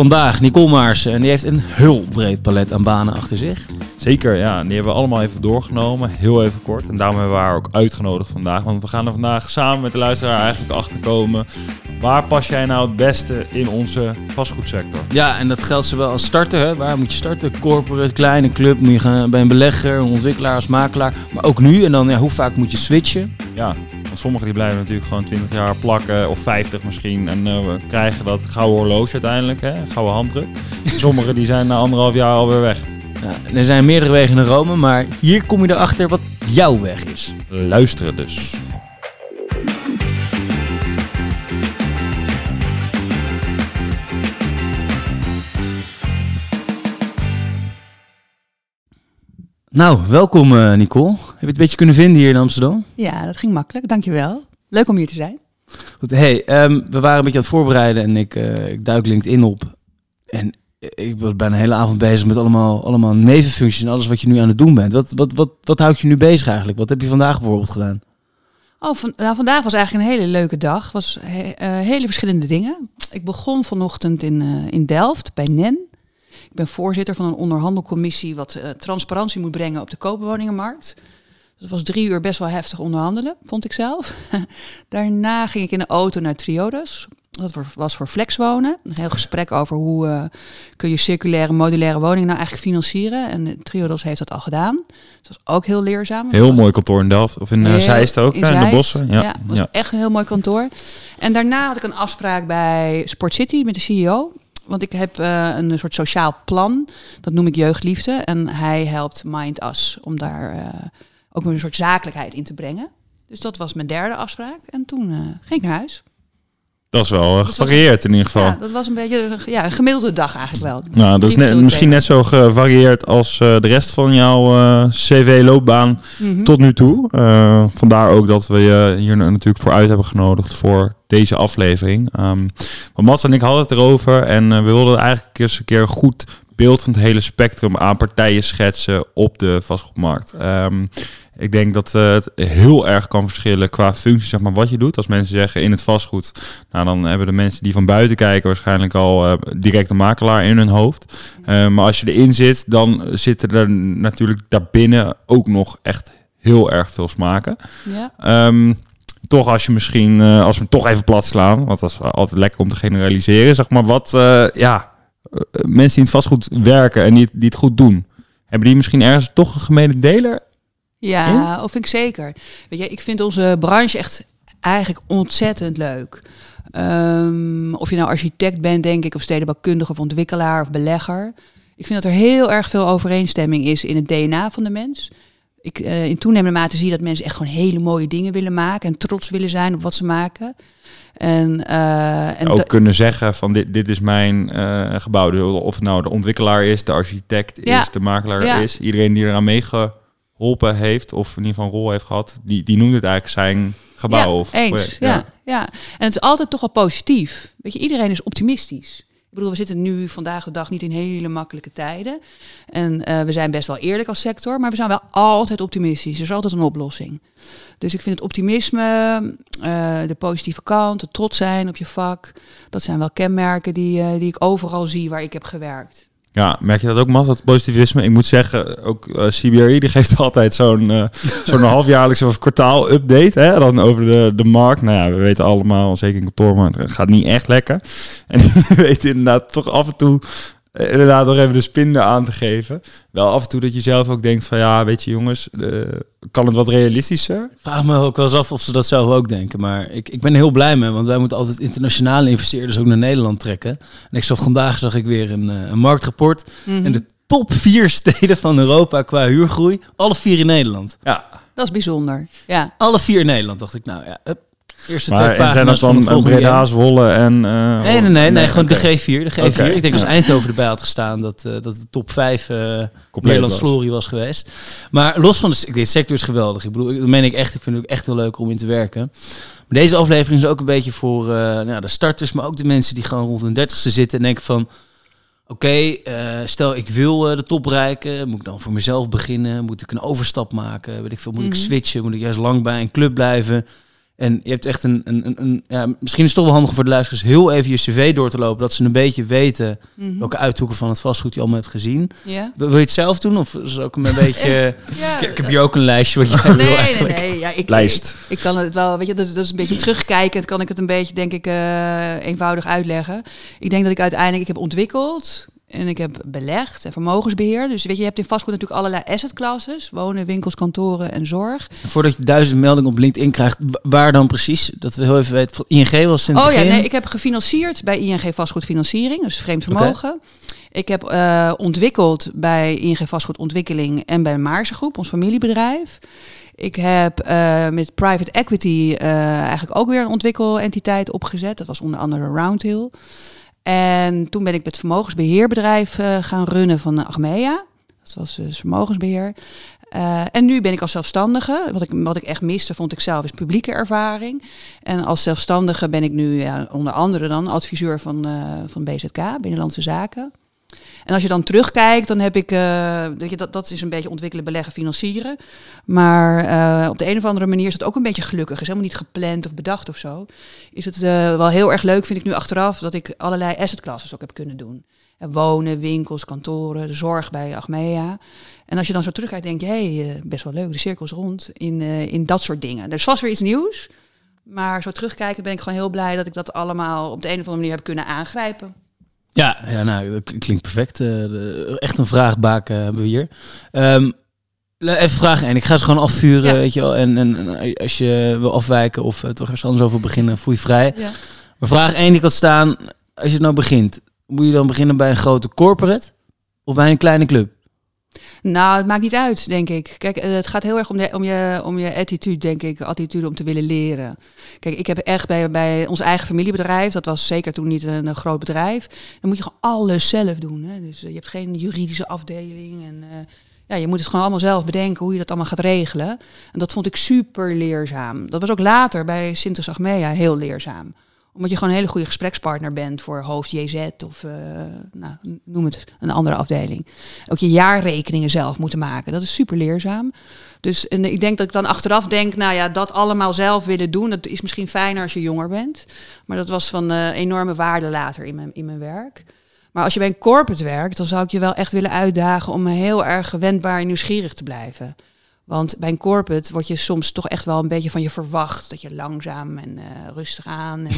Vandaag Nicole Maarsen en die heeft een heel breed palet aan banen achter zich. Zeker, ja. Die hebben we allemaal even doorgenomen, heel even kort. En daarom hebben we haar ook uitgenodigd vandaag. Want we gaan er vandaag samen met de luisteraar eigenlijk achter komen. Waar pas jij nou het beste in onze vastgoedsector? Ja, en dat geldt zowel als starter. Hè. Waar moet je starten? Corporate, kleine club. Moet je gaan bij een belegger, een ontwikkelaar, als makelaar. Maar ook nu. En dan, ja, hoe vaak moet je switchen? Ja, want sommigen die blijven natuurlijk gewoon 20 jaar plakken of 50 misschien. En uh, we krijgen dat gouden horloge uiteindelijk, hè? gouden handdruk. Sommigen die zijn na anderhalf jaar alweer weg. Ja, er zijn meerdere wegen naar Rome, maar hier kom je erachter wat jouw weg is. Luisteren dus. Nou, welkom uh, Nicole. Heb je het een beetje kunnen vinden hier in Amsterdam? Ja, dat ging makkelijk. Dankjewel. Leuk om hier te zijn. Goed, hey, um, we waren een beetje aan het voorbereiden en ik, uh, ik duik LinkedIn op. En ik was bijna een hele avond bezig met allemaal, allemaal nevenfuncties en alles wat je nu aan het doen bent. Wat, wat, wat, wat houdt je nu bezig eigenlijk? Wat heb je vandaag bijvoorbeeld gedaan? Oh, van, nou, vandaag was eigenlijk een hele leuke dag. was he, uh, hele verschillende dingen. Ik begon vanochtend in, uh, in Delft bij NEN. Ik ben voorzitter van een onderhandelcommissie wat uh, transparantie moet brengen op de koopwoningenmarkt. Dat was drie uur best wel heftig onderhandelen, vond ik zelf. Daarna ging ik in de auto naar Triodos. Dat was voor flexwonen. Een heel gesprek over hoe uh, kun je circulaire, modulaire woningen nou eigenlijk financieren. En Triodos heeft dat al gedaan. Dat was ook heel leerzaam. Heel mooi kantoor in Delft. Of in uh, Zeist ook, in, in de bossen. Ja, ja was ja. echt een heel mooi kantoor. En daarna had ik een afspraak bij Sport City met de CEO. Want ik heb uh, een soort sociaal plan. Dat noem ik jeugdliefde. En hij helpt Mind Us om daar ook een soort zakelijkheid in te brengen. Dus dat was mijn derde afspraak. En toen uh, ging ik naar huis. Dat is wel gevarieerd in ieder geval. Ja, dat was een beetje ja, een gemiddelde dag eigenlijk wel. Nou, dat is net, misschien net zo gevarieerd als uh, de rest van jouw uh, cv-loopbaan mm -hmm. tot nu toe. Vandaar ook dat we je hier natuurlijk voor uit hebben genodigd voor deze aflevering. Um, want Mats en ik hadden het erover en we wilden eigenlijk eens een keer goed beeld van het hele spectrum aan partijen schetsen op de vastgoedmarkt. Um, ik denk dat uh, het heel erg kan verschillen qua functie, zeg maar, wat je doet. Als mensen zeggen in het vastgoed, nou dan hebben de mensen die van buiten kijken waarschijnlijk al uh, direct een makelaar in hun hoofd. Uh, maar als je erin zit, dan zitten er natuurlijk daarbinnen ook nog echt heel erg veel smaken. Ja. Um, toch als je misschien, als we toch even plat slaan, want dat is altijd lekker om te generaliseren, zeg maar wat, ja, mensen die in het vastgoed werken en die, die het goed doen, hebben die misschien ergens toch een gemene deler ja, of vind ik zeker. Weet je, ik vind onze branche echt eigenlijk ontzettend leuk. Um, of je nou architect bent, denk ik, of stedenbouwkundige of ontwikkelaar of belegger. Ik vind dat er heel erg veel overeenstemming is in het DNA van de mens. Ik, uh, in toenemende mate zie je dat mensen echt gewoon hele mooie dingen willen maken en trots willen zijn op wat ze maken. En, uh, en ook kunnen zeggen van dit, dit is mijn uh, gebouw. Of het nou de ontwikkelaar is, de architect ja. is, de makelaar ja. is. Iedereen die eraan meege geholpen heeft, of in ieder geval een rol heeft gehad, die, die noemt het eigenlijk zijn gebouw. Ja, of eens, ja. ja. ja. En het is altijd toch wel positief. Weet je, iedereen is optimistisch. Ik bedoel, we zitten nu vandaag de dag niet in hele makkelijke tijden. En uh, we zijn best wel eerlijk als sector, maar we zijn wel altijd optimistisch. Er is altijd een oplossing. Dus ik vind het optimisme, uh, de positieve kant, het trots zijn op je vak, dat zijn wel kenmerken die, uh, die ik overal zie waar ik heb gewerkt. Ja, merk je dat ook, Mas, dat positivisme? Ik moet zeggen, ook uh, CBRE die geeft altijd zo'n uh, zo'n halfjaarlijkse of kwartaal-update. Hè? Dan over de, de markt. Nou ja, we weten allemaal, zeker in kantoor, maar het gaat niet echt lekker. En we weten inderdaad toch af en toe inderdaad nog even de spin aan te geven. Wel af en toe dat je zelf ook denkt van ja, weet je jongens, uh, kan het wat realistischer? Ik vraag me ook wel eens af of ze dat zelf ook denken. Maar ik, ik ben er heel blij mee, want wij moeten altijd internationale investeerders ook naar Nederland trekken. En ik zag vandaag zag ik weer een, een marktrapport. Mm -hmm. En de top vier steden van Europa qua huurgroei, alle vier in Nederland. Ja. Dat is bijzonder. Ja. Alle vier in Nederland, dacht ik nou ja. Eerste maar, twee en zijn dat dan Breda, Zwolle en... Uh, nee, nee, nee, nee, nee gewoon okay. de G4. De G4. Okay. Ik denk als Eindhoven erbij had gestaan dat, uh, dat de top 5 uh, Nederlands glorie was geweest. Maar los van de, de sector is geweldig. Ik bedoel, dat meen ik echt. Ik vind het ook echt heel leuk om in te werken. Maar deze aflevering is ook een beetje voor nou, de starters, maar ook de mensen die gewoon rond hun dertigste zitten en denken van... Oké, okay, uh, stel ik wil uh, de top bereiken, moet ik dan voor mezelf beginnen? Moet ik een overstap maken? Weet ik veel, moet mm -hmm. ik switchen? Moet ik juist lang bij een club blijven? En je hebt echt een, een, een, ja, misschien is het toch wel handig voor de luisteraars heel even je cv door te lopen, dat ze een beetje weten mhm. welke uithoeken van het vastgoed je allemaal hebt gezien. Ja. Wil, je het zelf doen of is het ook een beetje? ja, ik, heb hier ook een lijstje wat jij nee, wil eigenlijk. Nee, nee, ja, ik, Lijst. Ik, kan het wel, weet je, dat, dat is een beetje terugkijken. kan ik het een beetje, denk ik, uh, eenvoudig uitleggen. Ik denk dat ik uiteindelijk, ik heb ontwikkeld en ik heb belegd en vermogensbeheer. Dus weet je, je hebt in vastgoed natuurlijk allerlei assetclasses. Wonen, winkels, kantoren en zorg. Voordat je duizend meldingen op LinkedIn krijgt, waar dan precies? Dat we heel even weten. ING was in Oh ja, nee, ik heb gefinancierd bij ING Vastgoedfinanciering. Dus vreemd vermogen. Ik heb uh, ontwikkeld bij ING Vastgoedontwikkeling en bij Maarse Groep, ons familiebedrijf. Ik heb uh, met private equity uh, eigenlijk ook weer een ontwikkelentiteit opgezet. Dat was onder andere Roundhill. En toen ben ik het vermogensbeheerbedrijf uh, gaan runnen van Achmea. Dat was dus vermogensbeheer. Uh, en nu ben ik als zelfstandige. Wat ik, wat ik echt miste, vond ik zelf, is publieke ervaring. En als zelfstandige ben ik nu ja, onder andere dan adviseur van, van BZK, Binnenlandse Zaken. En als je dan terugkijkt, dan heb ik, uh, je, dat, dat is een beetje ontwikkelen, beleggen, financieren. Maar uh, op de een of andere manier is het ook een beetje gelukkig. Is helemaal niet gepland of bedacht of zo. Is het uh, wel heel erg leuk, vind ik nu achteraf, dat ik allerlei asset classes ook heb kunnen doen. wonen, winkels, kantoren, zorg bij Achmea. En als je dan zo terugkijkt, denk je, hey, best wel leuk, de cirkels rond in, in dat soort dingen. Er is vast weer iets nieuws. Maar zo terugkijken ben ik gewoon heel blij dat ik dat allemaal op de een of andere manier heb kunnen aangrijpen. Ja, ja nou, dat klinkt perfect. Uh, echt een vraagbaak hebben we hier. Um, even vragen en ik ga ze gewoon afvuren, weet je wel. En, en, als je wil afwijken of uh, toch ergens anders over beginnen, voel je vrij. Ja. Maar vraag 1 die kan staan, als je nou begint, moet je dan beginnen bij een grote corporate of bij een kleine club? Nou, het maakt niet uit, denk ik. Kijk, eh, het gaat heel erg om, de, om, je, om je attitude, denk ik. Attitude om te willen leren. Kijk, ik heb echt bij, bij ons eigen familiebedrijf, dat was zeker toen niet een, groot bedrijf, dan moet je gewoon alles zelf doen. Hè? Dus eh, je hebt geen juridische afdeling en... Uh, ja, je moet het gewoon allemaal zelf bedenken hoe je dat allemaal gaat regelen. En dat vond ik super leerzaam. Dat was ook later bij Sintes Achmea heel leerzaam omdat je gewoon een hele goede gesprekspartner bent voor hoofd JZ of uh, nou, noem het een andere afdeling. Ook je jaarrekeningen zelf moeten maken. Dat is super leerzaam. Dus en ik denk dat ik dan achteraf denk, nou ja, dat allemaal zelf willen doen, dat is misschien fijner als je jonger bent. Maar dat was van uh, enorme waarde later in mijn, in mijn werk. Maar als je bij een corporate werkt, dan zou ik je wel echt willen uitdagen om heel erg gewendbaar en nieuwsgierig te blijven. Want bij een corporate word je soms toch echt wel een beetje van je verwacht. Dat je langzaam en uh, rustig aan. En,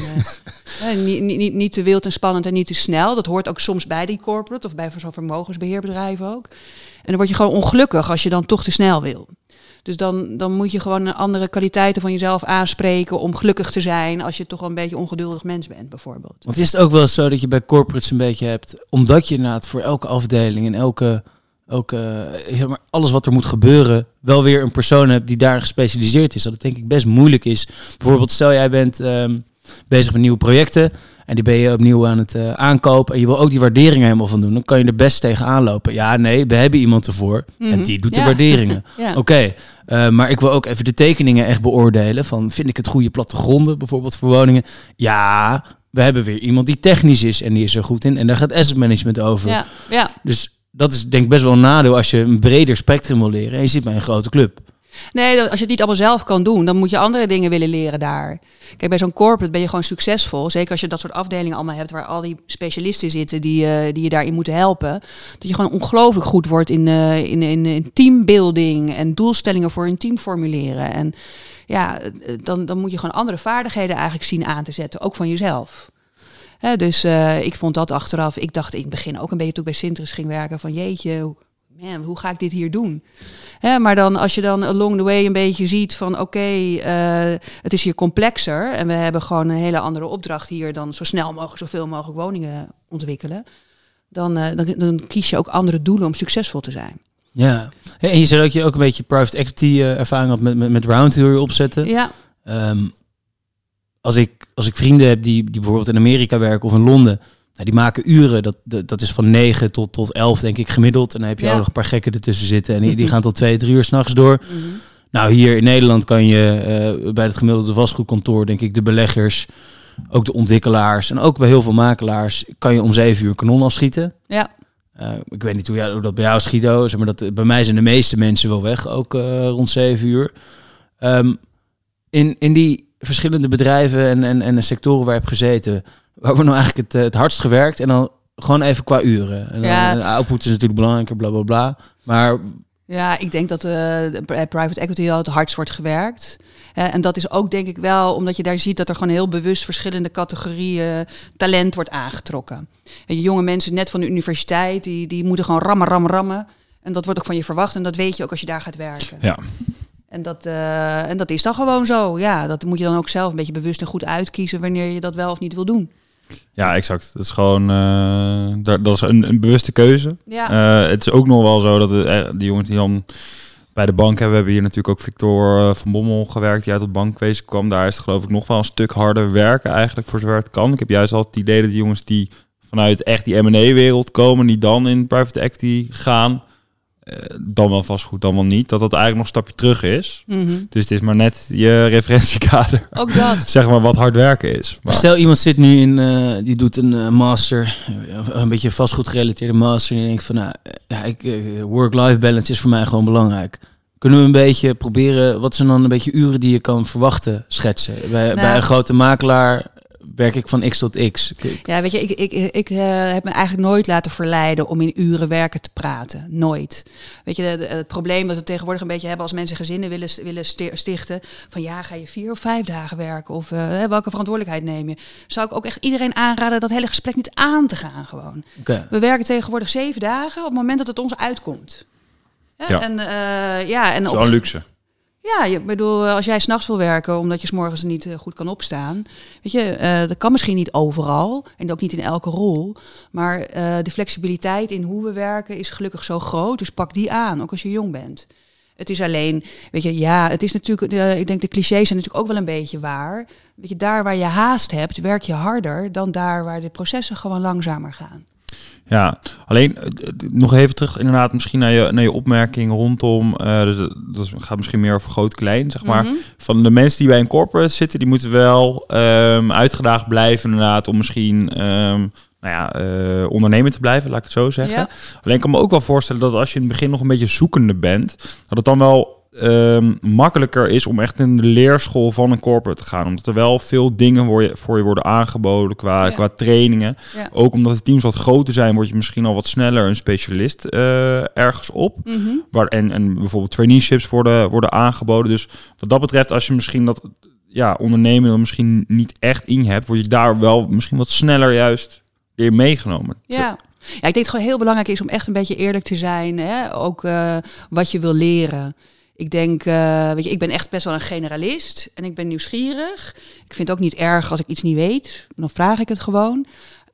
uh, niet, niet, niet te wild en spannend en niet te snel. Dat hoort ook soms bij die corporate of bij zo'n vermogensbeheerbedrijf ook. En dan word je gewoon ongelukkig als je dan toch te snel wil. Dus dan, dan moet je gewoon andere kwaliteiten van jezelf aanspreken om gelukkig te zijn als je toch een beetje ongeduldig mens bent, bijvoorbeeld. Want is het ook wel zo dat je bij corporates een beetje hebt, omdat je inderdaad voor elke afdeling en elke ook uh, alles wat er moet gebeuren, wel weer een persoon hebt die daar gespecialiseerd is. Dat het denk ik best moeilijk is. Bijvoorbeeld, stel jij bent um, bezig met nieuwe projecten en die ben je opnieuw aan het uh, aankopen en je wil ook die waarderingen helemaal van doen, dan kan je er best tegen aanlopen. Ja, nee, we hebben iemand ervoor en mhm. die doet de waarderingen. ja. Oké, uh, maar ik wil ook even de tekeningen echt beoordelen van vind ik het goede plattegronden bijvoorbeeld voor woningen? Ja, we hebben weer iemand die technisch is en die is er goed in en daar gaat asset management over. Ja, ja. Dus dat is denk ik best wel een nadeel als je een breder spectrum wil leren en je zit bij een grote club. Nee, als je het niet allemaal zelf kan doen, dan moet je andere dingen willen leren daar. Kijk, bij zo'n corporate ben je gewoon succesvol. Zeker als je dat soort afdelingen allemaal hebt waar al die specialisten zitten die, uh, die je daarin moeten helpen. Dat je gewoon ongelooflijk goed wordt in, uh, in, in, in teambuilding en doelstellingen voor een team formuleren. En ja, eh, dan, dan moet je gewoon andere vaardigheden eigenlijk zien aan te zetten, ook van jezelf dus uh, ik vond dat achteraf. Ik dacht in het begin ook een beetje toen ik bij Sinterus ging werken van jeetje, man, hoe ga ik dit hier doen? Maar dan als je dan along the way een beetje ziet van oké, okay, uh, het is hier complexer en we hebben gewoon een hele andere opdracht hier dan zo snel mogelijk zoveel mogelijk woningen ontwikkelen. Dan, uh, dan, dan, kies je ook andere doelen om succesvol te zijn. Ja, en je zei dat je ook een beetje private equity ervaring had met, met, met Roundhill opzetten. Ja. Um, als ik, als ik vrienden heb die, die bijvoorbeeld in Amerika werken of in Londen, nou, die maken uren. Dat, dat, is van 9 tot, tot 11, denk ik, gemiddeld. En dan heb je ook nog een paar gekken ertussen zitten. En die, die gaan tot twee, drie uur s'nachts door. Mhm. Nou, hier in Nederland kan je uh, bij het gemiddelde vastgoedkantoor, denk ik, de beleggers, ook de ontwikkelaars en ook bij heel veel makelaars, kan je om zeven uur kanon afschieten. Ja. Uh, ik weet niet hoe, jij, hoe dat bij jou schiet, zeg maar dat, bij mij zijn de meeste mensen wel weg, ook uh, rond zeven uur. Um, in, in die verschillende bedrijven en, en, en sectoren waar je hebt gezeten, waar we nou eigenlijk het, het hardst gewerkt en dan gewoon even qua uren. En ja. dan, output is natuurlijk belangrijker, bla bla bla. Maar ja, ik denk dat uh, private equity al het hardst wordt gewerkt. Uh, en dat is ook denk ik wel omdat je daar ziet dat er gewoon heel bewust verschillende categorieën talent wordt aangetrokken. En je jonge mensen net van de universiteit, die, die moeten gewoon rammen, rammen, rammen. En dat wordt ook van je verwacht en dat weet je ook als je daar gaat werken. Ja. En dat, uh, en dat is dan gewoon zo. Ja, dat moet je dan ook zelf een beetje bewust en goed uitkiezen wanneer je dat wel of niet wil doen. Ja, exact. Dat is gewoon uh, dat is een, een bewuste keuze. Ja. Uh, het is ook nog wel zo dat de, die jongens die dan bij de bank hebben, we hebben hier natuurlijk ook Victor van Bommel gewerkt, die uit het bankwezen kwam. Daar is het geloof ik nog wel een stuk harder werken eigenlijk voor zover het kan. Ik heb juist altijd het idee dat die jongens die vanuit echt die M&A-wereld komen, die dan in private equity gaan, dan wel vastgoed, dan wel niet, dat dat eigenlijk nog een stapje terug is. Mm -hmm. Dus het is maar net je referentiekader. Ook dat. zeg maar wat hard werken is. Maar Stel iemand zit nu in, uh, die doet een uh, master, een beetje vastgoed gerelateerde master. En denkt van, nou, ja, ik, work-life balance is voor mij gewoon belangrijk. Kunnen we een beetje proberen, wat zijn dan een beetje uren die je kan verwachten, schetsen? Bij, nou, bij een grote makelaar werk ik van x tot x. Ja, weet je, ik, ik, ik uh, heb me eigenlijk nooit laten verleiden om in uren werken te praten. Nooit. Weet je, het probleem dat we tegenwoordig een beetje hebben als mensen gezinnen willen, willen stichten. Van ja, ga je vier of vijf dagen werken? Of uh, welke verantwoordelijkheid neem je? Zou ik ook echt iedereen aanraden dat hele gesprek niet aan te gaan gewoon. Okay. We werken tegenwoordig zeven dagen op het moment dat het ons uitkomt. Ja. En, uh, ja, en Zo'n luxe. Ja, ik bedoel, als jij s'nachts wil werken omdat je s morgens niet eh, goed kan opstaan. Weet je, uh, dat kan misschien niet overal en ook niet in elke rol. Maar de flexibiliteit in hoe we werken is gelukkig zo groot. Dus pak die aan, ook als je jong bent. Het is alleen, weet je, ja, het is natuurlijk, ik denk de clichés zijn natuurlijk ook wel een beetje waar. Weet je, daar waar je haast hebt, werk je harder dan daar waar de processen gewoon langzamer gaan. Ja, alleen eh, nog even terug inderdaad misschien naar je, naar je opmerking rondom, uh, dus dat gaat misschien meer over groot-klein, zeg maar. Mhm. Van de mensen die bij een corporate zitten, die moeten wel um, uitgedaagd blijven inderdaad om misschien um, nou ja, uh, ondernemer te blijven, laat ik het zo zeggen. Alleen kan me ook wel voorstellen dat als je in het begin nog een beetje zoekende bent, dat het dan wel um, makkelijker is om echt in de leerschool van een corporate te gaan. Omdat er wel veel dingen voor je, voor je worden aangeboden qua, qua trainingen. Ook omdat de teams wat groter zijn, word je misschien al wat sneller een specialist uh, ergens op. Mhm. Waar, en, en bijvoorbeeld traineeships worden, worden aangeboden. Dus wat dat betreft, als je misschien dat ja, ondernemen misschien niet echt in je hebt, word je daar wel misschien wat sneller juist weer meegenomen. Ja. Ja, ik denk dat het gewoon heel belangrijk is om echt een beetje eerlijk te zijn. Hè? Ook uh, wat je wil leren. Ik denk, uh, weet je, ik ben echt best wel een generalist en ik ben nieuwsgierig. Ik vind het ook niet erg als ik iets niet weet, dan vraag ik het gewoon.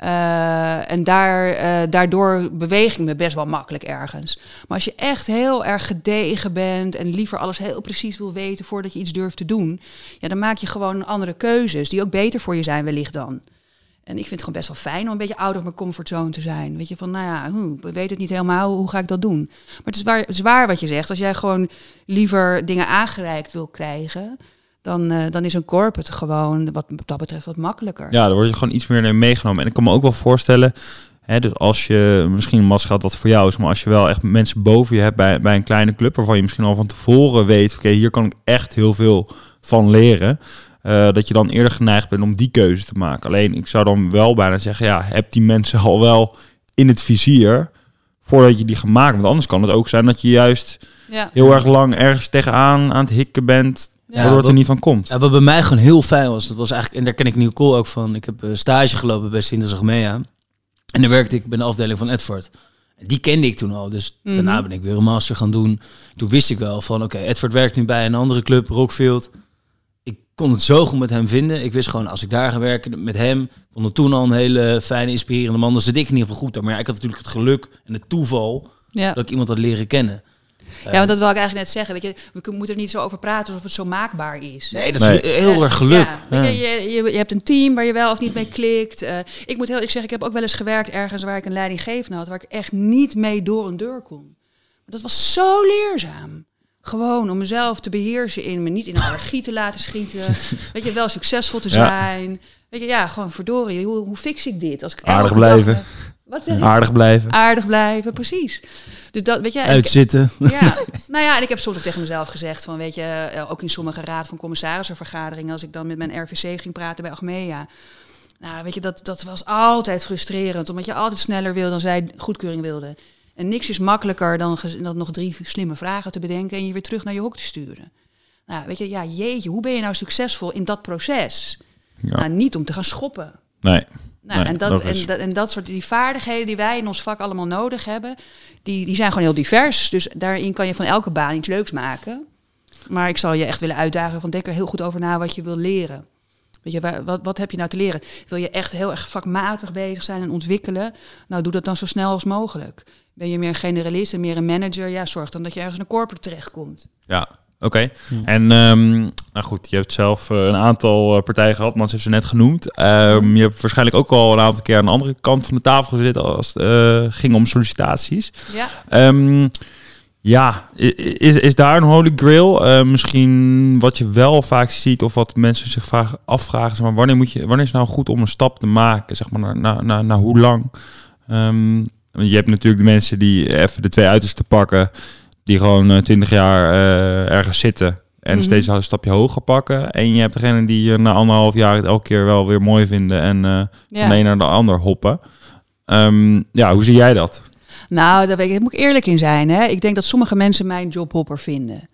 Uh, en daar, uh, daardoor beweeg ik me best wel makkelijk ergens. Maar als je echt heel erg gedegen bent en liever alles heel precies wil weten voordat je iets durft te doen, ja, dan maak je gewoon andere keuzes die ook beter voor je zijn wellicht dan. En ik vind het gewoon best wel fijn om een beetje out of mijn comfortzone te zijn. Weet je, van nou ja, hoe, we weten het niet helemaal, hoe ga ik dat doen? Maar het is waar, zwaar wat je zegt. Als jij gewoon liever dingen aangereikt wil krijgen, dan, uh, dan is een corporate gewoon wat dat betreft wat makkelijker. Ja, dan word je gewoon iets meer meegenomen. En ik kan me ook wel voorstellen, hè, dus als je misschien een massagat dat voor jou is, maar als je wel echt mensen boven je hebt bij, bij een kleine club, waarvan je misschien al van tevoren weet, oké, hier kan ik echt heel veel van leren. Uh, dat je dan eerder geneigd bent om die keuze te maken. Alleen ik zou dan wel bijna zeggen, ja, heb die mensen al wel in het vizier voordat je die gaat maken. Want anders kan het ook zijn dat je juist ja. heel erg lang ergens tegenaan aan het hikken bent. Ja, waardoor het er niet van komt. Ja, wat bij mij gewoon heel fijn was, dat was eigenlijk, en daar ken ik Nicole ook van. Ik heb stage gelopen bij Sintes Agmea. En dan werkte ik bij de afdeling van Edward. Die kende ik toen al, dus mhm. daarna ben ik weer een master gaan doen. Toen wist ik wel van, oké, okay, Edward werkt nu bij een andere club, Rockfield kon het zo goed met hem vinden. Ik wist gewoon, als ik daar ga werken met hem, vond het toen al een hele fijne, inspirerende man. Dan zit ik in ieder geval goed. Maar ja, ik had natuurlijk het geluk en het toeval ja. dat ik iemand had leren kennen. Ja, maar dat wil ik eigenlijk net zeggen. Weet je, we moeten er niet zo over praten alsof het zo maakbaar is. Nee, dat is heel erg geluk. Ja, je, je, je, hebt een team waar je wel of niet mee klikt. Uh, ik moet heel ik zeg, ik heb ook wel eens gewerkt ergens waar ik een leidinggevende had, waar ik echt niet mee door een deur kon. Dat was zo leerzaam. Gewoon om mezelf te beheersen in me niet in een allergie te laten schieten. Weet je, wel succesvol te zijn. Weet je, ja, gewoon verdorie, hoe, hoe fix ik dit? Als ik Aardig blijven. Wat Aardig blijven. Aardig blijven, precies. Dus dat, weet je, Uitzitten. ja, nou ja, en ik heb soms ook tegen mezelf gezegd van, weet je, eh, ook in sommige raad van commissarissen als ik dan met mijn RVC ging praten bij Achmea. Nou, weet je, dat, dat was altijd frustrerend, omdat je altijd sneller wil dan zij goedkeuring wilden. En niks is makkelijker dan, dan nog drie slimme vragen te bedenken en je weer terug naar je hok te sturen. Nou, weet je, ja, jeetje, hoe ben je nou succesvol in dat proces? Ja. Nou, niet om te gaan schoppen. Nee. Nou, en, dat, en, dat, en dat soort die vaardigheden die wij in ons vak allemaal nodig hebben, die, die zijn gewoon heel divers. Dus daarin kan je van elke baan iets leuks maken. Maar ik zal je echt willen uitdagen van denk er heel goed over na wat je wil leren. Weet je, wat, wat heb je nou te leren? Wil je echt heel erg vakmatig bezig zijn en ontwikkelen? Nou, doe dat dan zo snel als mogelijk. Ben je meer een generalist en meer een manager? Ja, zorg dan dat je ergens in een corporate terechtkomt. Ja, Oké. En um, nou goed, je hebt zelf uh, een aantal uh, partijen gehad, Mans heeft ze net genoemd. Um, je hebt waarschijnlijk ook al een aantal keer aan de andere kant van de tafel gezeten als het uh, ging om sollicitaties. Ja. Um, ja, is, is daar een holy grail? misschien wat je wel vaak ziet of wat mensen zich vragen, afvragen, zeg maar, wanneer, moet je, wanneer is het nou goed om een stap te maken? Zeg maar, naar, naar, naar, naar hoe lang? je hebt natuurlijk de mensen die even de twee uitersten pakken die gewoon twintig jaar uh, ergens zitten en mm steeds een stapje hoger pakken. En je hebt degene die uh, na anderhalf jaar het elke keer wel weer mooi vinden en uh, ja. van de een naar de ander hoppen. Um, ja, hoe zie jij dat? Nou, daar, moet ik eerlijk in zijn. Hè? Ik denk dat sommige mensen mijn jobhopper vinden.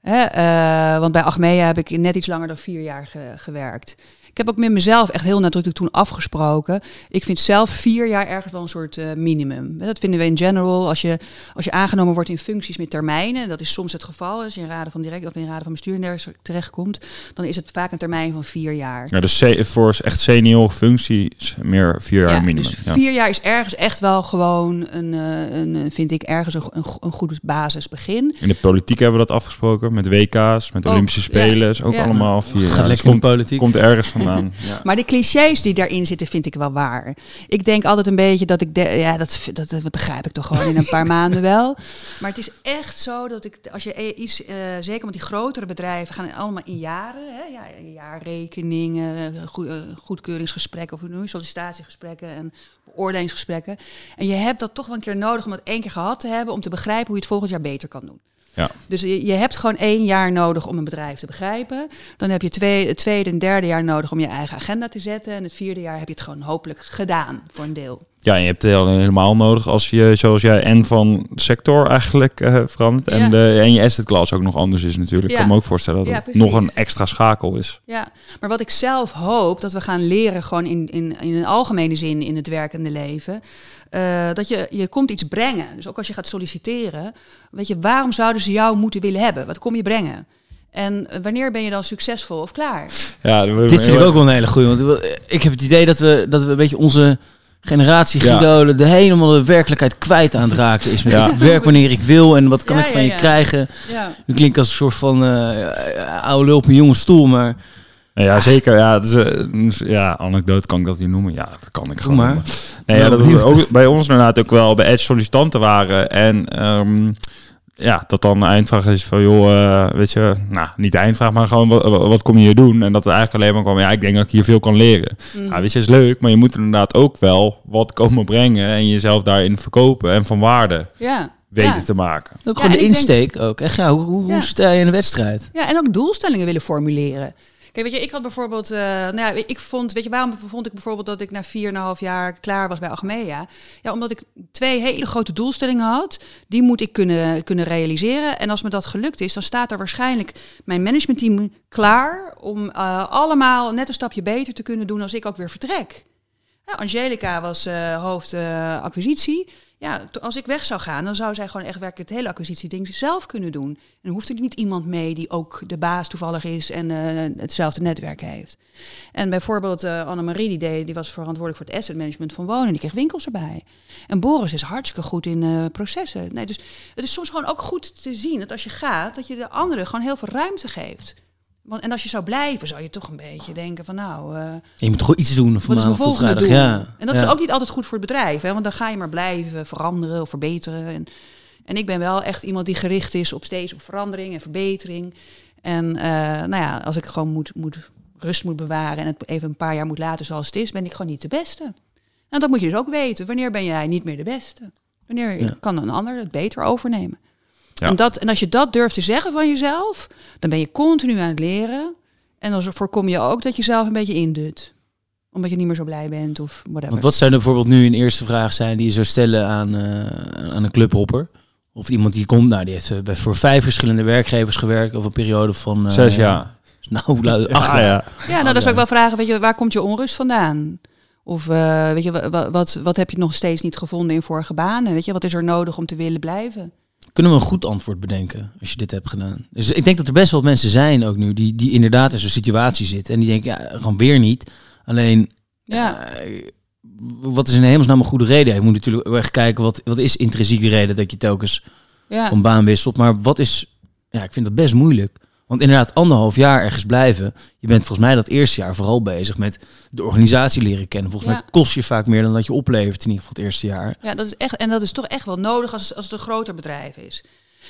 Hè? Uh, want bij Achmea heb ik net iets langer dan vier jaar ge gewerkt. Ik heb ook met mezelf echt heel nadrukkelijk toen afgesproken. Ik vind zelf vier jaar ergens wel een soort uh, minimum. Dat vinden we in general. Als je, als je aangenomen wordt in functies met termijnen, dat is soms het geval. Als je in raden van direct of in raden van bestuur terechtkomt, dan is het vaak een termijn van vier jaar. Ja, dus voor echt senior functies meer vier jaar minimum. Dus ja. vier jaar is ergens echt wel gewoon een, uh, een vind ik ergens een, een, een goed basisbegin. In de politiek hebben we dat afgesproken met WK's, met Olympische Spelen, ook allemaal vier jaar. Dus komt, politiek. komt ergens van Ja. Maar de clichés die daarin zitten, vind ik wel waar. Ik denk altijd een beetje dat ik... De, ja, dat, dat, dat begrijp ik toch gewoon in een paar maanden wel. Maar het is echt zo dat ik... Als je e- iets... Uh, zeker want die grotere bedrijven gaan allemaal in jaren. Hè, ja, jaarrekeningen, goed, uh, goedkeuringsgesprekken... of je, sollicitatiegesprekken en beoordelingsgesprekken. En je hebt dat toch wel een keer nodig om het één keer gehad te hebben... om te begrijpen hoe je het volgend jaar beter kan doen. Ja. Dus je, je hebt gewoon één jaar nodig om een bedrijf te begrijpen. Dan heb je twee, het tweede en derde jaar nodig om je eigen agenda te zetten. En het vierde jaar heb je het gewoon hopelijk gedaan voor een deel. Ja, en je hebt het helemaal nodig als je, zoals jij, en van sector eigenlijk uh, verandert. En, de, en je asset class ook nog anders is natuurlijk. Ja. Ik kan me ook voorstellen dat het nog een extra schakel is. Ja, maar wat ik zelf hoop, dat we gaan leren gewoon in, in, in een algemene zin in het werkende leven. Uh, dat je, je komt iets brengen. Dus ook als je gaat solliciteren, weet je, waarom zouden ze jou moeten willen hebben? Wat kom je brengen? En wanneer ben je dan succesvol of klaar? Ja, Dit vind ik ook wel een hele goede. Want ik heb het idee dat we, dat we een beetje onze generatie Guido de helemaal de werkelijkheid kwijt aan het raken is. Met ja. werk wanneer ik wil en wat kan ik van je krijgen. Nu klinkt als een soort van uh, oude lul op een jonge stoel, maar... Ja, zeker. Ja, dus, uh, ja, anekdote kan ik dat niet noemen. Ja, dat kan ik gewoon. Maar. Nee, ja, dat we ook bij ons inderdaad ook wel bij Edge sollicitanten waren. En um, ja, dat dan de eindvraag is van, joh, uh, weet je, nou, niet de eindvraag, maar gewoon, wat, wat kom je hier doen? En dat er eigenlijk alleen maar kwam, ja, ik denk dat ik hier veel kan leren. Mm. Ja, weet je, is leuk, maar je moet inderdaad ook wel wat komen brengen en jezelf daarin verkopen en van waarde ja. weten te maken. Ook gewoon de insteek ook. Echt, ja, hoe, hoe, stel je in de wedstrijd? Ja, en ook doelstellingen willen formuleren. Kijk, weet je, ik had bijvoorbeeld, uh, nou ja, ik vond, weet je, waarom vond ik bijvoorbeeld dat ik na 4,5 jaar klaar was bij Achmea? Ja, omdat ik twee hele grote doelstellingen had, die moet ik kunnen, kunnen realiseren. En als me dat gelukt is, dan staat er waarschijnlijk mijn managementteam klaar om uh, allemaal net een stapje beter te kunnen doen als ik ook weer vertrek. Ja, Angelica was uh, hoofd acquisitie ja, als ik weg zou gaan, dan zou zij gewoon echt werkelijk het hele acquisitieding zelf kunnen doen. En hoeft er niet iemand mee die ook de baas toevallig is en uh, hetzelfde netwerk heeft. En bijvoorbeeld uh, Annemarie, die, deed, die was verantwoordelijk voor het asset management van wonen, die kreeg winkels erbij. En Boris is hartstikke goed in uh, processen. Nee, dus het is soms gewoon ook goed te zien dat als je gaat, dat je de anderen gewoon heel veel ruimte geeft. Want, en als je zou blijven, zou je toch een beetje denken van nou... Uh, je moet toch iets doen van maandag tot vrijdag. Ja. En dat is ook niet altijd goed voor het bedrijf. Hè, want dan ga je maar blijven veranderen of verbeteren. En, en ik ben wel echt iemand die gericht is op steeds op verandering en verbetering. En uh, nou ja, als ik gewoon moet, moet, rust moet bewaren en het even een paar jaar moet laten zoals het is, ben ik gewoon niet de beste. En dat moet je dus ook weten. Wanneer ben jij niet meer de beste? Wanneer kan een ander het beter overnemen? Ja. En, dat, en als je dat durft te zeggen van jezelf, dan ben je continu aan het leren. En dan voorkom je ook dat je zelf een beetje indut. Omdat je niet meer zo blij bent of whatever. Want wat zou er bijvoorbeeld nu een eerste vraag zijn die je zou stellen aan, uh, aan een clubhopper? Of iemand die komt, nou, die heeft uh, voor vijf verschillende werkgevers gewerkt over een periode van... Uh, Zes jaar. Nou, acht ja, ja. ja, nou, dan zou ik wel vragen, weet je, waar komt je onrust vandaan? Of weet je, wat, wat, wat heb je nog steeds niet gevonden in vorige banen? Weet je, wat is er nodig om te willen blijven? Kunnen we een goed antwoord bedenken als je dit hebt gedaan? Dus ik denk dat er best wel mensen zijn ook nu die, die inderdaad in zo'n situatie zitten. En die denken, ja, gewoon weer niet. Alleen, ja. wat is in hemelsnaam een goede reden? Je moet natuurlijk echt kijken, wat, wat is intrinsieke reden dat je telkens ja. van baan wisselt. Maar wat is, ja, ik vind dat best moeilijk. Want inderdaad, anderhalf jaar ergens blijven. Je bent volgens mij dat eerste jaar vooral bezig met de organisatie leren kennen. Volgens mij kost je vaak meer dan dat je oplevert in ieder geval het eerste jaar. Ja, dat is echt, en dat is toch echt wel nodig als, als het een groter bedrijf is.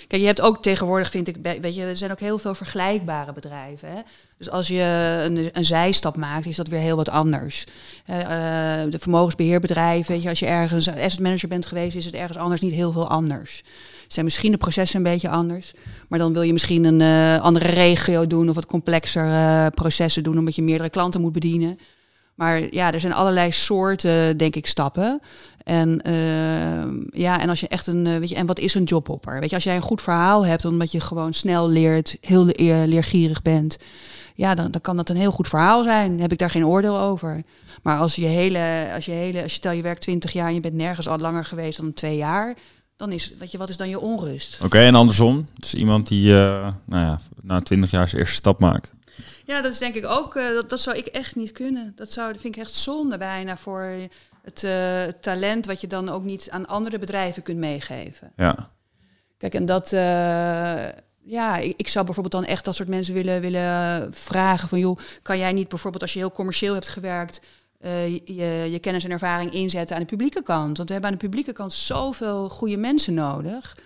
Kijk, je hebt ook tegenwoordig, vind ik, weet je, er zijn ook heel veel vergelijkbare bedrijven. Hè? Dus als je een, een zijstap maakt, is dat weer heel wat anders. Uh, de vermogensbeheerbedrijven, weet je, als je ergens asset manager bent geweest, is het ergens anders niet heel veel anders zijn misschien de processen een beetje anders. Maar dan wil je misschien een uh, andere regio doen of wat complexer uh, processen doen, omdat je meerdere klanten moet bedienen. Maar ja, er zijn allerlei soorten, denk ik, stappen. En uh, ja, en als je echt een, weet je, en wat is een jobhopper? Weet je, als jij een goed verhaal hebt, omdat je gewoon snel leert, heel leergierig bent, ja, dan, dan kan dat een heel goed verhaal zijn. heb ik daar geen oordeel over. Maar als je hele, als je hele, als je stel je werkt 20 jaar en je bent nergens al langer geweest dan twee jaar, dan is, weet je, wat is dan je onrust? Oké, en andersom? Dus iemand die uh, nou ja, na twintig jaar zijn eerste stap maakt. Ja, dat is denk ik ook, uh, dat, dat zou ik echt niet kunnen. Dat, zou, dat vind ik echt zonde bijna voor het uh, talent wat je dan ook niet aan andere bedrijven kunt meegeven. Ja. Kijk, en dat, ja, ik, ik, zou bijvoorbeeld dan echt dat soort mensen willen, willen vragen van, joh, kan jij niet bijvoorbeeld als je heel commercieel hebt gewerkt, uh, je, je, kennis en ervaring inzetten aan de publieke kant. Want we hebben aan de publieke kant zoveel goede mensen nodig.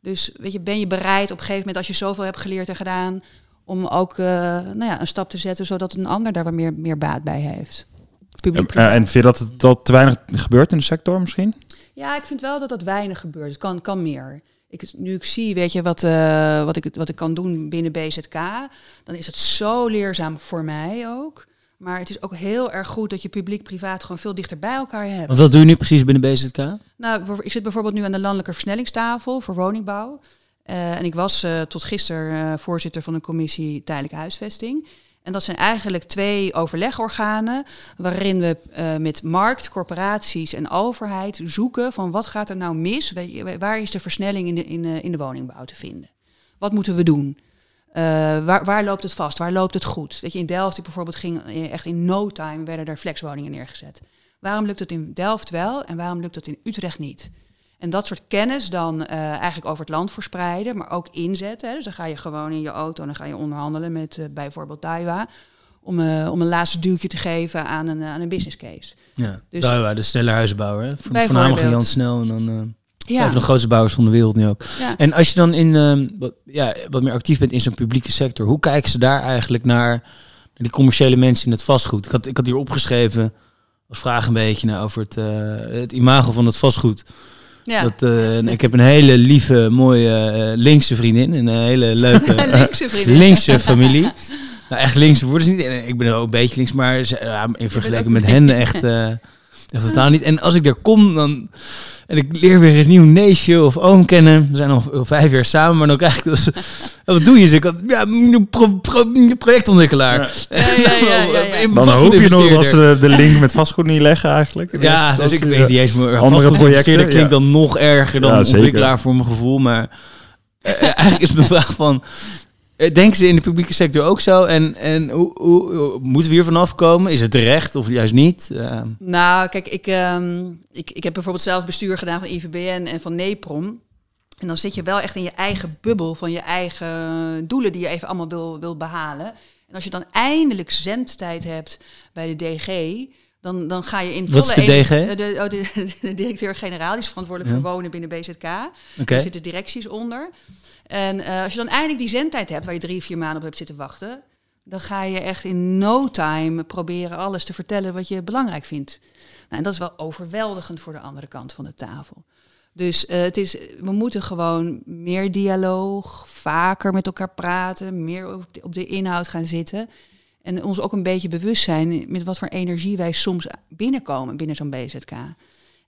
Dus weet je, ben je bereid op een gegeven moment, als je zoveel hebt geleerd en gedaan, om ook uh, nou ja, een stap te zetten zodat een ander daar wat meer, meer baat bij heeft? Publiek en, en vind je dat het dat te weinig gebeurt in de sector misschien? Ja, ik vind wel dat dat weinig gebeurt. Het kan, kan meer. Ik, nu ik zie, weet je, wat, uh, wat, ik, wat ik kan doen binnen BZK, dan is het zo leerzaam voor mij ook. Maar het is ook heel erg goed dat je publiek-privaat gewoon veel dichter bij elkaar hebt. Want wat doe je nu precies binnen BZK? Nou, ik zit bijvoorbeeld nu aan de landelijke versnellingstafel voor woningbouw. Uh, en ik was uh, tot gisteren uh, voorzitter van een commissie tijdelijke huisvesting. En dat zijn eigenlijk twee overlegorganen waarin we met markt, corporaties en overheid zoeken van wat gaat er nou mis? Waar is de versnelling in de, in, in de woningbouw te vinden? Wat moeten we doen? Uh, waar, waar, loopt het vast? Waar loopt het goed? Weet je, in Delft bijvoorbeeld ging echt in no time werden er flexwoningen neergezet. Waarom lukt het in Delft wel en waarom lukt het in Utrecht niet? En dat soort kennis dan uh, eigenlijk over het land verspreiden, maar ook inzetten. Hè. Dus dan ga je gewoon in je auto en dan ga je onderhandelen met uh, bijvoorbeeld Daiwa. Om, om een laatste duwtje te geven aan een, aan een business case. Ja, dus, Daiwa, de snelle huizenbouwer. Hè? Voornamelijk Jan Snel en dan... Ja. Een van de grootste bouwers van de wereld nu ook. En als je dan in uh, wat, ja, wat meer actief bent in zo'n publieke sector, hoe kijken ze daar eigenlijk naar, naar die commerciële mensen in het vastgoed? Ik had, ik had hier opgeschreven als vraag een beetje naar over het, uh, het imago van het vastgoed. Ja. Dat, uh, ik heb een hele lieve, mooie uh, linkse vriendin. Een hele leuke linkse, linkse familie. nou, echt links worden ze niet. Ik ben ook een beetje links, maar ze, in vergelijking met hen echt, echt totaal niet. En als ik daar kom, dan en ik leer weer een nieuw neefje of oom kennen. We zijn al vijf jaar samen, maar dan krijg ik dus... wat doe je? Dus ik had, ja, pro, pro, projectontwikkelaar. Ja. Ja, ja, ja, Dan hoop je nog dat ze de link met vastgoed niet leggen eigenlijk. Ja, dus ik weet niet eens meer. Andere projecten klinkt dan nog erger dan ontwikkelaar voor mijn gevoel. Maar uh, eigenlijk is mijn vraag van... Eh, denken ze in de publieke sector ook zo? En, en hoe, hoe, moeten we hier vanaf komen? Is het terecht of juist niet? Uh. Nou, kijk, ik, um, ik, ik heb bijvoorbeeld zelf bestuur gedaan van IVBN en van NEPROM. En dan zit je wel echt in je eigen bubbel van je eigen doelen die je even allemaal wil, wil behalen. En als je dan eindelijk zendtijd hebt bij de DG, dan, dan ga je in Wat is de DG? De, de, oh, de, de directeur-generaal, die is verantwoordelijk voor wonen binnen BZK. Okay. Daar zitten directies onder. En uh, als je dan eindelijk die zendtijd hebt, waar je drie, vier maanden op hebt zitten wachten, dan ga je echt in no time proberen alles te vertellen wat je belangrijk vindt. Nou, en dat is wel overweldigend voor de andere kant van de tafel. Dus uh, het is, we moeten gewoon meer dialoog, vaker met elkaar praten, meer op de, op de inhoud gaan zitten. En ons ook een beetje bewust zijn met wat voor energie wij soms binnenkomen binnen zo'n BZK.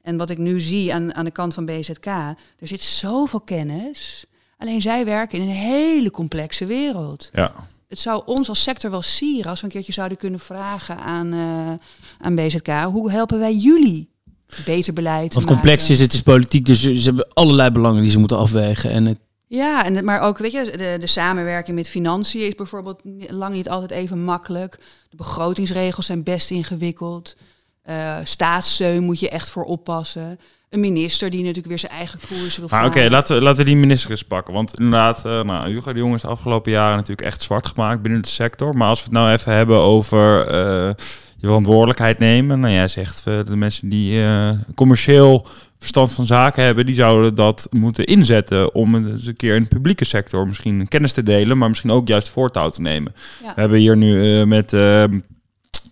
En wat ik nu zie aan, aan de kant van BZK, er zit zoveel kennis. Alleen zij werken in een hele complexe wereld. Ja. Het zou ons als sector wel sieren als we een keertje zouden kunnen vragen aan, uh, aan BZK. Hoe helpen wij jullie beter beleid Want complex is, het is politiek, dus ze hebben allerlei belangen die ze moeten afwegen. En het... Ja, en, maar ook, weet je, de, de samenwerking met financiën is bijvoorbeeld lang niet altijd even makkelijk. De begrotingsregels zijn best ingewikkeld. Uh, staatssteun moet je echt voor oppassen. Een minister die natuurlijk weer zijn eigen koers wil Oké, okay, laten, we, laten we die minister eens pakken. Want inderdaad, uh, nou, Hugo de Jong is de afgelopen jaren natuurlijk echt zwart gemaakt binnen de sector. Maar als we het nou even hebben over uh, je verantwoordelijkheid nemen. Nou, jij zegt uh, de mensen die commercieel verstand van zaken hebben, die zouden dat moeten inzetten om eens een keer in de publieke sector misschien kennis te delen, maar misschien ook juist voortouw te nemen. Ja. We hebben hier nu met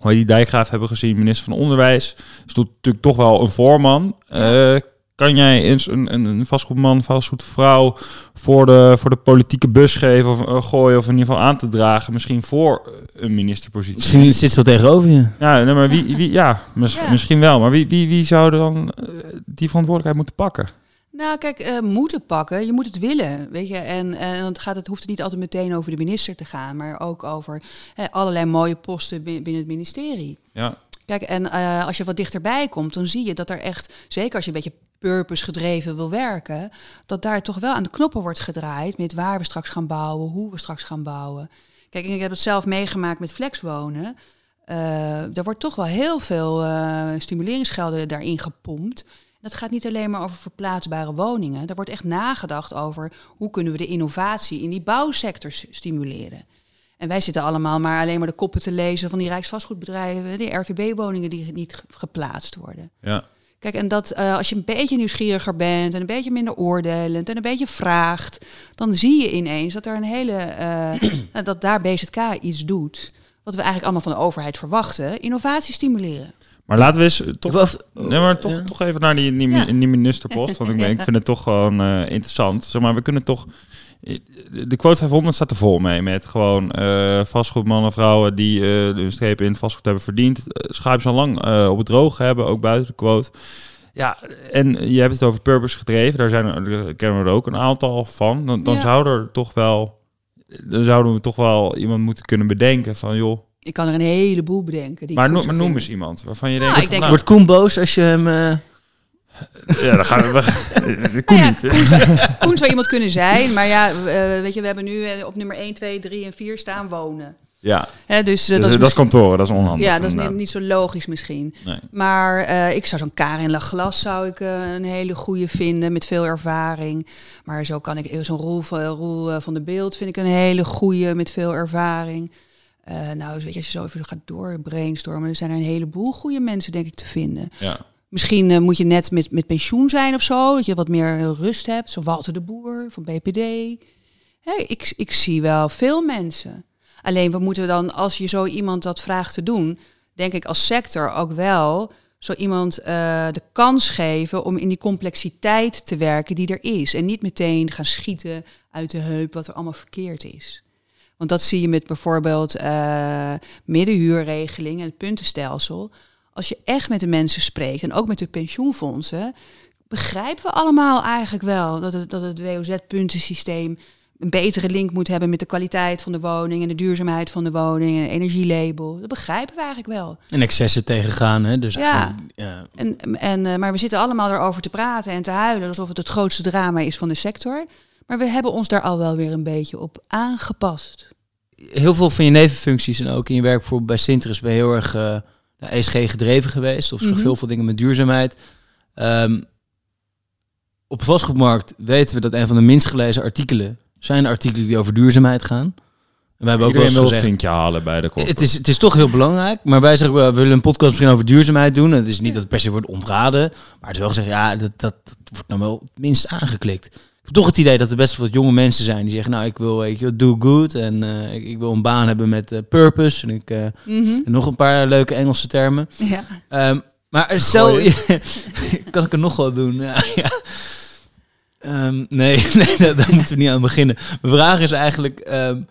hoe die Dijkgraaf hebben gezien, minister van Onderwijs, is natuurlijk toch wel een voorman. Uh, kan jij eens een, een, een vastgoedman, vastgoedvrouw voor de, voor de politieke bus geven of uh, gooien of in ieder geval aan te dragen, misschien voor een ministerpositie? Misschien zit ze tegenover je. Ja, nee, maar wie, wie ja, mis, ja, misschien wel. Maar wie, wie, wie zou dan uh, die verantwoordelijkheid moeten pakken? Nou, kijk, uh, moeten pakken, je moet het willen, weet je. En, en het, gaat, het hoeft het niet altijd meteen over de minister te gaan, maar ook over hè, allerlei mooie posten binnen het ministerie. Ja. Kijk, en uh, als je wat dichterbij komt, dan zie je dat er echt, zeker als je een beetje purpose gedreven wil werken, dat daar toch wel aan de knoppen wordt gedraaid met waar we straks gaan bouwen, hoe we straks gaan bouwen. Kijk, ik heb het zelf meegemaakt met flexwonen. Uh, er wordt toch wel heel veel uh, stimuleringsgelden daarin gepompt. Dat gaat niet alleen maar over verplaatsbare woningen. Er wordt echt nagedacht over hoe kunnen we de innovatie in die bouwsector stimuleren. En wij zitten allemaal maar alleen maar de koppen te lezen van die rijksvastgoedbedrijven, die RVB-woningen die niet geplaatst worden. Ja. Kijk, en dat uh, als je een beetje nieuwsgieriger bent en een beetje minder oordelend en een beetje vraagt, dan zie je ineens dat er een hele, uh, dat daar BZK iets doet. Wat we eigenlijk allemaal van de overheid verwachten, innovatie stimuleren. Maar laten we eens toch, was, nee, maar toch, ja. toch even naar die, die, ja. die ministerpost. Want ik, ben, ik vind het toch gewoon uh, interessant. Zeg maar, we kunnen toch. De quote 500 staat er vol mee. Met gewoon uh, vastgoedmannen, vrouwen die uh, hun strepen in het vastgoed hebben verdiend. Schuipen al lang op het droog hebben, ook buiten de quote. Ja, en je hebt het over purpose gedreven. Daar, zijn er, kennen we er ook een aantal van. Dan, dan ja. zou er toch wel. Dan zouden we toch wel iemand moeten kunnen bedenken van joh ik kan er een heleboel bedenken. Die maar, no, maar noem eens iemand waarvan je nou, denkt... Ik denk nou, wordt Koen boos als je hem... Uh... Ja, dan gaan we... we Koen nou ja, niet. Koen zou, Koen zou, iemand kunnen zijn. Maar ja, uh, weet je, we hebben nu op nummer 1, 2, 3 en 4 staan wonen. Ja, He, dus, uh, dus, dat, is dat is kantoren, dat is onhandig. Ja, dat is niet, niet zo logisch misschien. Nee. Maar uh, ik zou zo'n Karin Laglas zou ik uh, een hele goede vinden met veel ervaring. Maar zo kan ik zo'n Roel, Roel van de Beeld vind ik een hele goede met veel ervaring. Nou, weet je, als je zo even gaat door brainstormen, er zijn er een heleboel goede mensen, denk ik, te vinden. Ja. Misschien uh, moet je net met, met pensioen zijn of zo, dat je wat meer rust hebt. Zo Walter de Boer van BPD. Ik, ik zie wel veel mensen. Alleen we moeten dan, als je zo iemand dat vraagt te doen, denk ik als sector ook wel zo iemand uh, de kans geven om in die complexiteit te werken die er is. En niet meteen gaan schieten uit de heup wat er allemaal verkeerd is. Want dat zie je met bijvoorbeeld uh, middenhuurregeling en het puntenstelsel. Als je echt met de mensen spreekt en ook met de pensioenfondsen, begrijpen we allemaal eigenlijk wel dat het, dat het WOZ-puntensysteem een betere link moet hebben met de kwaliteit van de woning en de duurzaamheid van de woning en energielabel. Dat begrijpen we eigenlijk wel. En excessen tegengaan, hè? Dus ja. ja. En, en, uh, maar we zitten allemaal erover te praten en te huilen alsof het het grootste drama is van de sector. Maar we hebben ons daar al wel weer een beetje op aangepast. Heel veel van je nevenfuncties en ook in je werk bijvoorbeeld bij Sinterus ben je heel erg uh, ESG gedreven geweest. Of mm -hmm. heel veel dingen met duurzaamheid. Um, op de vastgoedmarkt weten we dat een van de minst gelezen artikelen zijn artikelen die over duurzaamheid gaan. En wij hebben ook wel eens gezegd, vinkje halen bij de het is, het is toch heel belangrijk. Maar wij zeggen, we willen een podcast misschien over duurzaamheid doen. En het is niet dat het per se wordt ontraden. Maar het is wel gezegd, ja, dat, dat, dat wordt nou wel het minst aangeklikt heb toch het idee dat er best wel wat jonge mensen zijn die zeggen, nou, ik wil, weet je, do good en uh, ik, ik, wil een baan hebben met uh, purpose en ik uh, en nog een paar leuke Engelse termen. Ja. Um, maar stel, je, kan ik er nog wat doen? Ja, ja. Um, nee, nee daar, daar, moeten we niet aan beginnen. Mijn vraag is eigenlijk, um,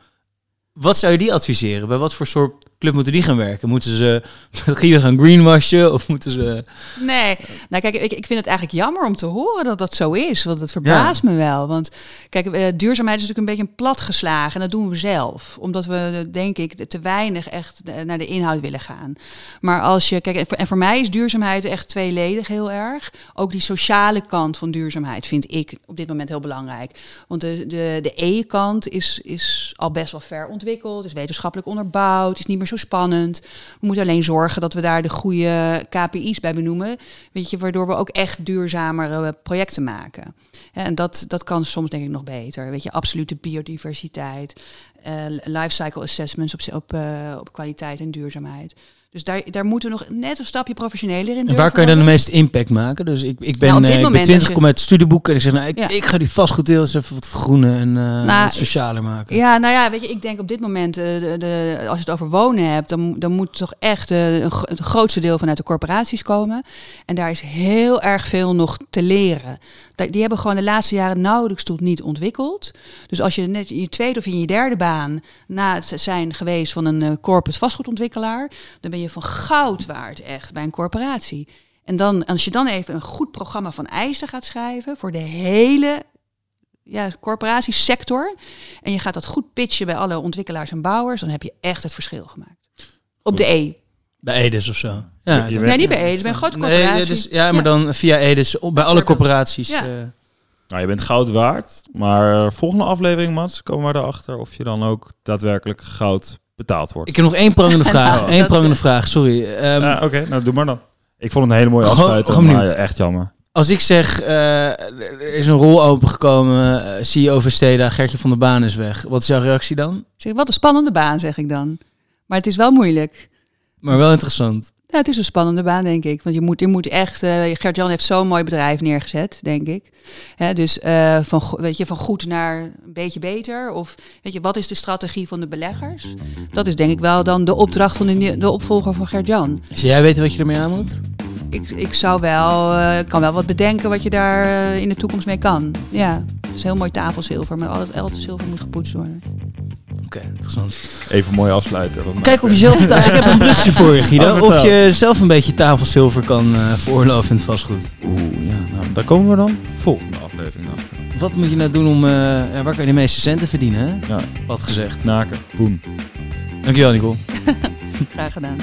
wat zou je die adviseren? Bij wat voor soort club moeten die gaan werken? Moeten ze met gaan greenwashen of moeten ze... Nee, nou kijk, ik, ik vind het eigenlijk jammer om te horen dat dat zo is. Want het verbaast me wel. Want kijk, uh, duurzaamheid is natuurlijk een beetje plat geslagen. En dat doen we zelf. Omdat we, denk ik, te weinig echt naar de inhoud willen gaan. Maar als je, kijk, en voor mij is duurzaamheid echt tweeledig heel erg. Ook die sociale kant van duurzaamheid vind ik op dit moment heel belangrijk. Want de, de, de E-kant is, is al best wel ver ontwikkeld, is wetenschappelijk onderbouwd, is niet meer zo spannend. We moeten alleen zorgen dat we daar de goede KPI's bij benoemen. Weet je, waardoor we ook echt duurzamere projecten maken. En dat, dat kan soms denk ik nog beter. Weet je, absolute biodiversiteit, uh, lifecycle assessments op, op, uh, op kwaliteit en duurzaamheid. Dus daar, daar moeten we nog net een stapje professioneler in. En waar kan je dan de meeste impact maken? Dus ik, ik ben, nou, uh, ik ben 20, kom uit studieboeken en ik zeg, nou, ik, ik ga die vastgoeddeel eens even wat vergroenen en uh, nou, socialer maken. Ja, nou ja, weet je, ik denk op dit moment, uh, de, de, als je het over wonen hebt, dan, dan moet toch echt het grootste deel vanuit de corporaties komen. En daar is heel erg veel nog te leren. Die hebben gewoon de laatste jaren nauwelijks tot niet ontwikkeld. Dus als je net in je tweede of in je derde baan na het zijn geweest van een corporate vastgoedontwikkelaar, dan ben je van goud waard echt bij een corporatie. En dan, als je dan even een goed programma van eisen gaat schrijven voor de hele ja, corporatiesector. En je gaat dat goed pitchen bij alle ontwikkelaars en bouwers, dan heb je echt het verschil gemaakt. Op de E. Bij Edis of zo. Ja, nee, niet bij Edis, bij een grote corporatie. Nee, dus, ja, maar dan via Edis, bij alle corporaties. Ja. Uh. Nou, je bent goud waard, maar volgende aflevering, Mats, komen we erachter of je dan ook daadwerkelijk goud betaald wordt. Ik heb nog één prangende vraag. Eén prangende vraag, sorry. Um, Oké, nou doe maar dan. Ik vond het een hele mooie afsluiting, maar echt jammer. Als ik zeg, uh, er is een rol opengekomen, uh, CEO Versteda, Gertje van der Baan is weg. Wat is jouw reactie dan? Zeg, wat een spannende baan, zeg ik dan. Maar het is wel moeilijk. Maar wel interessant. Ja, het is een spannende baan, denk ik. Want je moet, je moet echt. Uh, Gert-Jan heeft zo'n mooi bedrijf neergezet, denk ik. Hè, dus uh, van, weet je, van goed naar een beetje beter. Of weet je, wat is de strategie van de beleggers? Dat is denk ik wel dan de opdracht van de, de opvolger van Gert-Jan. Zou jij weten wat je ermee aan moet? Ik, ik zou wel, uh, kan wel wat bedenken wat je daar in de toekomst mee kan. Ja, het is heel mooi tafelzilver, maar al het, al zilver moet gepoetst worden. Oké, interessant. Even mooi afsluiten. Kijk of je zelf... ik heb een brugje voor je, Guido. Of je zelf een beetje tafelzilver kan uh, veroorloven in het vastgoed. Oeh, ja. Nou, daar komen we dan volgende aflevering achter. Wat moet je nou doen om... Uh, waar kan je de meeste centen verdienen, hè? Ja. Wat gezegd. Naken. Poen. Dankjewel, Nicole. Graag gedaan.